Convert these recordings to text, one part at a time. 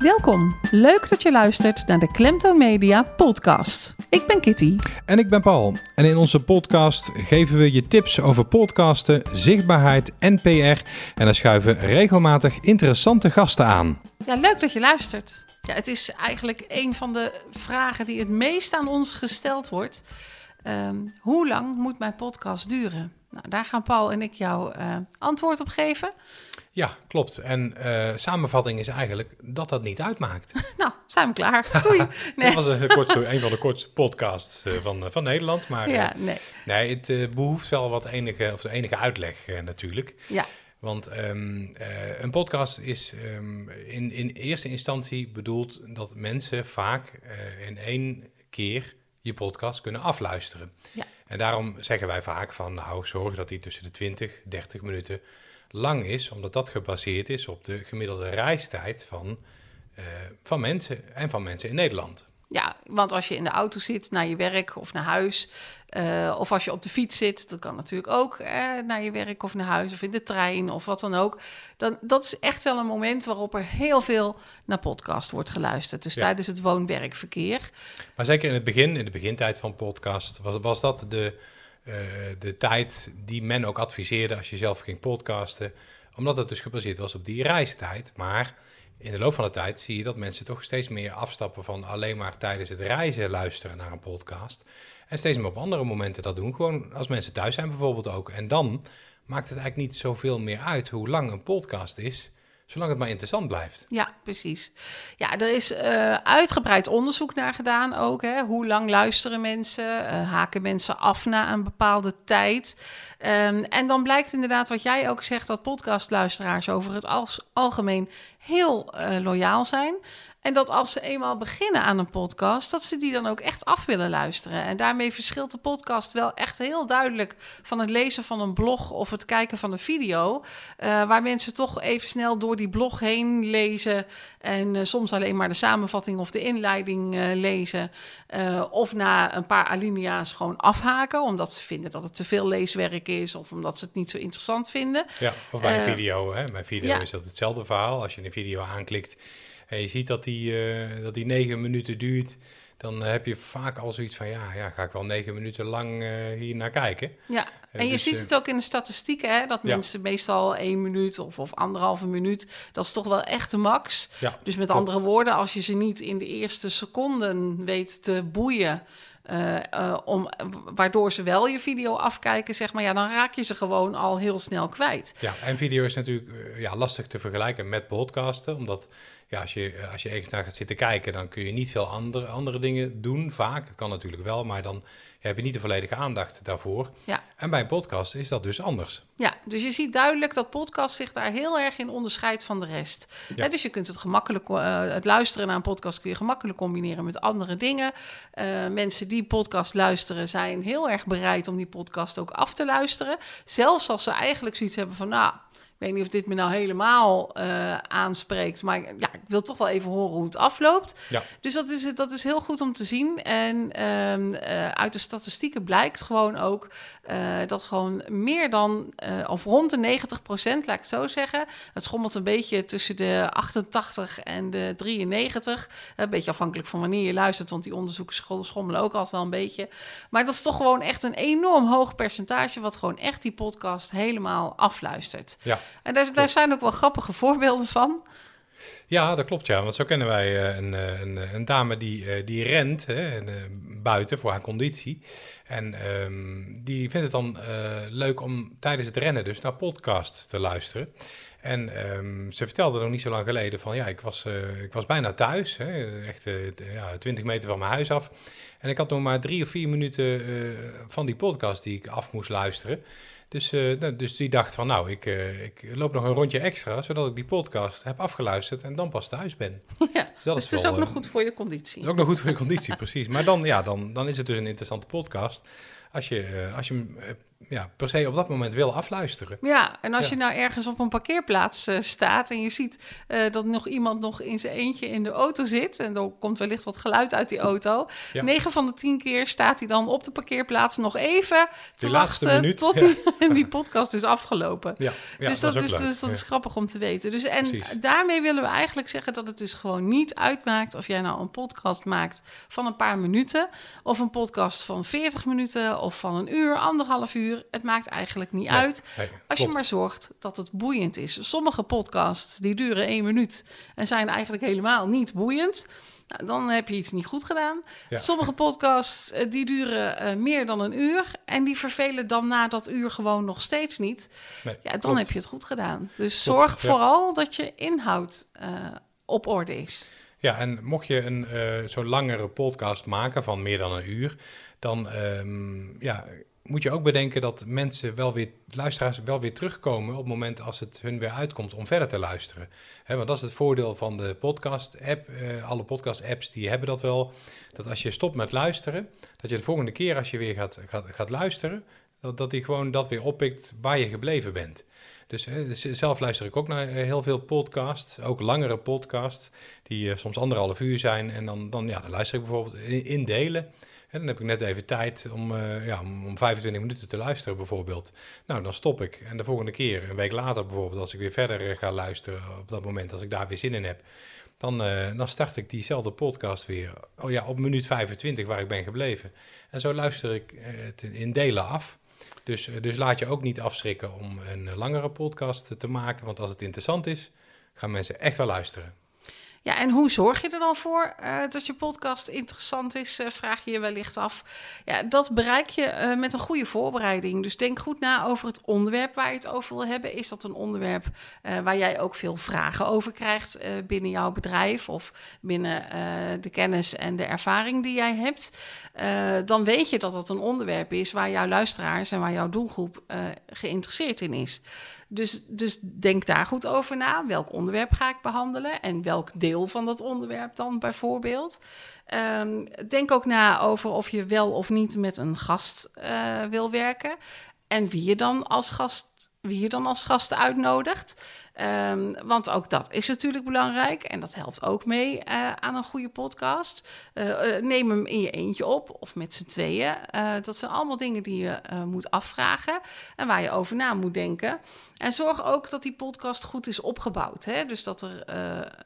Welkom. Leuk dat je luistert naar de Klemtoon Media podcast. Ik ben Kitty. En ik ben Paul. En in onze podcast geven we je tips over podcasten, zichtbaarheid en PR. En dan schuiven regelmatig interessante gasten aan. Ja, leuk dat je luistert. Ja, het is eigenlijk een van de vragen die het meest aan ons gesteld wordt. Ehm, hoe lang moet mijn podcast duren? Nou, daar gaan Paul en ik jou uh, antwoord op geven. Ja, klopt. En uh, samenvatting is eigenlijk dat dat niet uitmaakt. nou, zijn we klaar. Doei. Nee. dat was een, kortste, een van de kortste podcasts uh, van, van Nederland. Maar ja, nee. nee, het behoeft wel wat enige, of enige uitleg natuurlijk. Ja. Want um, een podcast is um, in, in eerste instantie bedoeld dat mensen vaak in één keer je podcast kunnen afluisteren. Ja. En daarom zeggen wij vaak van, nou, zorg dat die tussen de 20, 30 minuten lang is, omdat dat gebaseerd is op de gemiddelde reistijd van, uh, van mensen en van mensen in Nederland. Ja, want als je in de auto zit naar je werk of naar huis, uh, of als je op de fiets zit, dat kan natuurlijk ook eh, naar je werk of naar huis of in de trein of wat dan ook. Dan, dat is echt wel een moment waarop er heel veel naar podcast wordt geluisterd. Dus ja. tijdens het woon-werkverkeer. Maar zeker in het begin, in de begintijd van podcast, was, was dat de, uh, de tijd die men ook adviseerde als je zelf ging podcasten. Omdat het dus gebaseerd was op die reistijd. Maar in de loop van de tijd zie je dat mensen toch steeds meer afstappen van alleen maar tijdens het reizen luisteren naar een podcast. En steeds meer op andere momenten dat doen. Gewoon als mensen thuis zijn bijvoorbeeld ook. En dan maakt het eigenlijk niet zoveel meer uit hoe lang een podcast is. Zolang het maar interessant blijft. Ja, precies. Ja, er is uh, uitgebreid onderzoek naar gedaan ook. Hè. Hoe lang luisteren mensen? Uh, haken mensen af na een bepaalde tijd? Um, en dan blijkt inderdaad wat jij ook zegt... dat podcastluisteraars over het al algemeen heel uh, loyaal zijn. En dat als ze eenmaal beginnen aan een podcast, dat ze die dan ook echt af willen luisteren. En daarmee verschilt de podcast wel echt heel duidelijk van het lezen van een blog of het kijken van een video. Uh, waar mensen toch even snel door die blog heen lezen. En uh, soms alleen maar de samenvatting of de inleiding uh, lezen. of na een paar alinea's gewoon afhaken, omdat ze vinden dat het te veel leeswerk is. Of omdat ze het niet zo interessant vinden. Ja, of bij een video. Hè? Bij video ja. is dat hetzelfde verhaal. Als je een video aanklikt en je ziet dat die, uh, dat die negen minuten duurt, dan heb je vaak al zoiets van, ja, ja ga ik wel negen minuten lang uh, hier naar kijken. Ja, en je dus, ziet het ook in de statistieken, hè, dat ja. mensen meestal één minuut of, of anderhalve minuut, dat is toch wel echt de max. Ja, dus met klopt. andere woorden, als je ze niet in de eerste seconden weet te boeien, uh, uh, om, waardoor ze wel je video afkijken, zeg maar, ja, dan raak je ze gewoon al heel snel kwijt. Ja, en video is natuurlijk uh, ja, lastig te vergelijken met podcasten, omdat ja, als, je, als je ergens naar gaat zitten kijken, dan kun je niet veel andere, andere dingen doen, vaak. Het kan natuurlijk wel, maar dan ja, heb je niet de volledige aandacht daarvoor. Ja. En bij een podcast is dat dus anders. Ja, dus je ziet duidelijk dat podcast zich daar heel erg in onderscheidt van de rest. Ja. Dus je kunt het gemakkelijk, uh, het luisteren naar een podcast kun je gemakkelijk combineren met andere dingen. Uh, mensen die podcast luisteren zijn heel erg bereid om die podcast ook af te luisteren. Zelfs als ze eigenlijk zoiets hebben van, nou, weet niet of dit me nou helemaal uh, aanspreekt, maar ja, ik wil toch wel even horen hoe het afloopt. Ja. Dus dat is, dat is heel goed om te zien. En um, uh, uit de statistieken blijkt gewoon ook uh, dat gewoon meer dan, of rond de 90 procent, laat ik het zo zeggen. Het schommelt een beetje tussen de 88 en de 93. Een beetje afhankelijk van wanneer je luistert, want die onderzoeken schommelen ook altijd wel een beetje. Maar dat is toch gewoon echt een enorm hoog percentage, wat gewoon echt die podcast helemaal afluistert. Ja. En daar, daar, zijn ook wel grappige voorbeelden van. Ja, dat klopt ja. Want zo kennen wij uh, een, een, een, dame die, die rent hè, en, buiten voor haar conditie. En um, die vindt het dan leuk om tijdens het rennen dus naar podcasts te luisteren. En um, ze vertelde nog niet zo lang geleden van ja, ik was, ik was bijna thuis, hè, echt ja, 20 meter van mijn huis af. En ik had nog maar drie of vier minuten van die podcast die ik af moest luisteren. Dus, dus die dacht van, nou, ik, ik loop nog een rondje extra, zodat ik die podcast heb afgeluisterd en dan pas thuis ben. Ja, dus dat dus is het is wel, ook nog goed voor je conditie. Ook nog goed voor je conditie, precies. Maar dan, ja, dan, dan is het dus een interessante podcast als je, als je hem ja, per se op dat moment wil afluisteren. Ja, en als Ja. je nou ergens op een parkeerplaats eh, staat en je ziet eh, dat nog iemand nog in zijn eentje in de auto zit en er komt wellicht wat geluid uit die auto. Ja. 9 van de 10 keer staat hij dan op de parkeerplaats nog even te Die laatste wachten minuut, tot ja. die, die podcast is afgelopen. Ja, dus dat, is, dus dat is grappig om te weten. Dus, en Precies. daarmee willen we eigenlijk zeggen dat het dus gewoon niet uitmaakt of jij nou een podcast maakt van een paar minuten of een podcast van 40 minuten of van een uur, anderhalf uur. Het maakt eigenlijk niet Nee, uit. nee, Als je maar zorgt dat het boeiend is. Sommige podcasts die duren één minuut en zijn eigenlijk helemaal niet boeiend. Nou, dan heb je iets niet goed gedaan. Ja. Sommige podcasts eh, die duren eh, meer dan een uur en die vervelen dan na dat uur gewoon nog steeds niet. Nee, Ja, dan klopt. heb je het goed gedaan. Dus Klopt, zorg ja. vooral dat je inhoud eh, op orde is. Ja, en mocht je een eh, zo'n langere podcast maken van meer dan een uur, dan ehm, ja, moet je ook bedenken dat mensen wel weer, luisteraars wel weer terugkomen op het moment als het hun weer uitkomt om verder te luisteren. Want dat is het voordeel van de podcast-app. Eh, alle podcast-apps die hebben dat wel. Dat als je stopt met luisteren, dat je de volgende keer als je weer gaat, gaat, gaat luisteren, dat, dat die gewoon dat weer oppikt waar je gebleven bent. Dus dus zelf luister ik ook naar eh, heel veel podcasts, ook langere podcasts, die eh, soms anderhalf uur zijn. En dan, dan, ja, dan luister ik bijvoorbeeld in, delen. En dan heb ik net even tijd om, eh, ja, om om 25 minuten te luisteren bijvoorbeeld. Nou, dan stop ik. En de volgende keer, een week later bijvoorbeeld, als ik weer verder ga luisteren op dat moment, als ik daar weer zin in heb, dan, dan start ik diezelfde podcast weer oh ja, op minuut 25 waar ik ben gebleven. En zo luister ik het in delen af. Dus, eh, dus laat je ook niet afschrikken om een eh, langere podcast te maken. Want als het interessant is, gaan mensen echt wel luisteren. Ja, en hoe zorg je er dan voor eh, dat je podcast interessant is, eh, vraag je je wellicht af. Ja, dat bereik je eh, met een goede voorbereiding. Dus denk goed na over het onderwerp waar je het over wil hebben. Is dat een onderwerp waar jij ook veel vragen over krijgt binnen jouw bedrijf of binnen de kennis en de ervaring die jij hebt? Dan weet je dat dat een onderwerp is waar jouw luisteraars en waar jouw doelgroep geïnteresseerd in is. Dus, dus denk daar goed over na. Welk onderwerp ga ik behandelen en welk deel van dat onderwerp dan bijvoorbeeld? Ehm, denk ook na over of je wel of niet met een gast eh, wil werken en wie je dan als gast, wie je dan als gast uitnodigt. Ehm, want ook dat is natuurlijk belangrijk en dat helpt ook mee eh, aan een goede podcast. Eh, eh, neem hem in je eentje op of met z'n tweeën. Dat zijn allemaal dingen die je moet afvragen en waar je over na moet denken. En zorg ook dat die podcast goed is opgebouwd. Hè? Dus dat er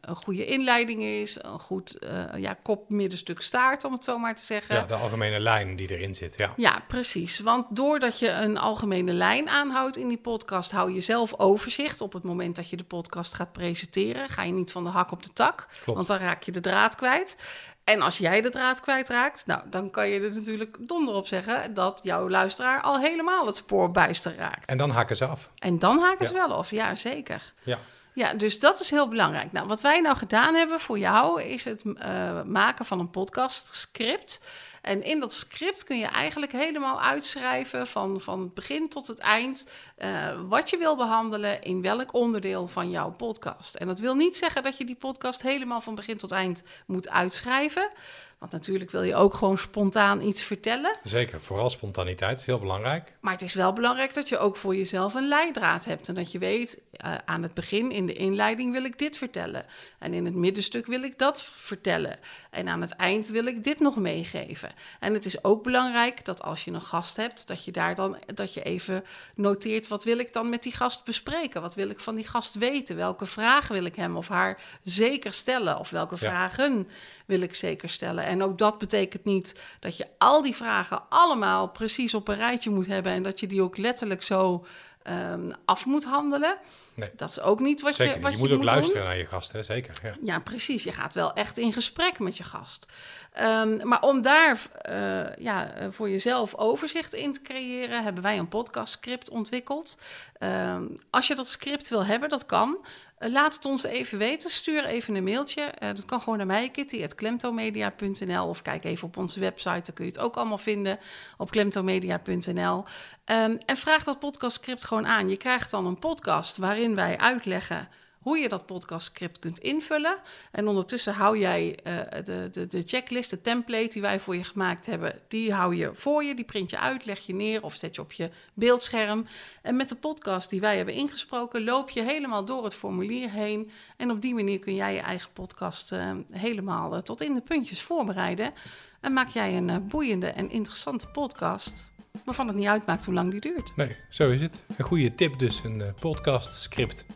een goede inleiding is, een goed ja, kop, middenstuk, staart, om het zo maar te zeggen. Ja, de algemene lijn die erin zit. Ja. Ja, precies. Want doordat je een algemene lijn aanhoudt in die podcast, hou je zelf overzicht. Op het moment dat je de podcast gaat presenteren, ga je niet van de hak op de tak. Klopt. Want dan raak je de draad kwijt. En als jij de draad kwijtraakt, nou, dan kan je er natuurlijk donder op zeggen dat jouw luisteraar al helemaal het spoor bijster raakt. En dan hakken ze af. En dan haken ze wel af, ja, zeker. Ja. Ja, dus dat is heel belangrijk. Nou, wat wij nou gedaan hebben voor jou is het eh, maken van een podcastscript. En in dat script kun je eigenlijk helemaal uitschrijven van, van het begin tot het eind eh, wat je wil behandelen in welk onderdeel van jouw podcast. En dat wil niet zeggen dat je die podcast helemaal van begin tot eind moet uitschrijven. Want natuurlijk wil je ook gewoon spontaan iets vertellen. Zeker, vooral spontaniteit is heel belangrijk. Maar het is wel belangrijk dat je ook voor jezelf een leidraad hebt. En dat je weet, eh, aan het begin, in de inleiding wil ik dit vertellen. En in het middenstuk wil ik dat vertellen. En aan het eind wil ik dit nog meegeven. En het is ook belangrijk dat als je een gast hebt, dat je daar dan dat je even noteert, wat wil ik dan met die gast bespreken? Wat wil ik van die gast weten? Welke vragen wil ik hem of haar zeker stellen? Of welke Ja. vragen wil ik zeker stellen? En ook dat betekent niet dat je al die vragen allemaal precies op een rijtje moet hebben en dat je die ook letterlijk zo ehm, af moet handelen. Nee. Dat is ook niet wat Zeker, je je, wat je moet ook luisteren naar je gast, hè? zeker. Ja. Ja, precies. Je gaat wel echt in gesprek met je gast. Ehm, maar om daar eh, ja, eh, voor jezelf overzicht in te creëren, hebben wij een podcastscript ontwikkeld. Ehm, als je dat script wil hebben, dat kan. Eh, laat het ons even weten. Stuur even een mailtje. Dat kan gewoon naar mij, kitty.klemtomedia.nl of kijk even op onze website. Daar kun je het ook allemaal vinden op klemtomedia.nl. Ehm, en vraag dat podcastscript gewoon aan. Je krijgt dan een podcast waarin wij uitleggen hoe je dat podcastscript kunt invullen. En ondertussen hou jij uh, de, de, de checklist, de template die wij voor je gemaakt hebben, die hou je voor je, die print je uit, leg je neer of zet je op je beeldscherm. En met de podcast die wij hebben ingesproken, loop je helemaal door het formulier heen. En op die manier kun jij je eigen podcast uh, helemaal uh, tot in de puntjes voorbereiden. En maak jij een boeiende en interessante podcast waarvan het niet uitmaakt hoe lang die duurt. Nee, zo is het. Een goede tip dus, een podcast script.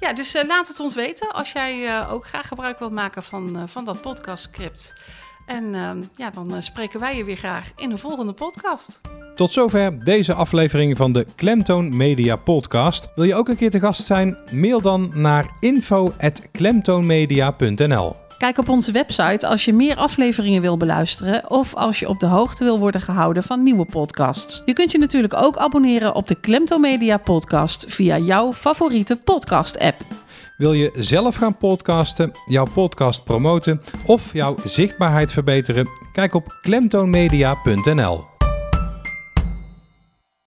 Ja, dus uh, laat het ons weten als jij uh, ook graag gebruik wilt maken van, uh, van dat podcastscript. En ehm, ja, dan spreken wij je weer graag in een volgende podcast. Tot zover deze aflevering van de Klemtoon Media Podcast. Wil je ook een keer te gast zijn? Mail dan naar info.klemtoonmedia.nl Kijk op onze website als je meer afleveringen wil beluisteren of als je op de hoogte wil worden gehouden van nieuwe podcasts. Je kunt je natuurlijk ook abonneren op de Klemto Media podcast via jouw favoriete podcast app. Wil je zelf gaan podcasten, jouw podcast promoten of jouw zichtbaarheid verbeteren? Kijk op klemtoonmedia.nl.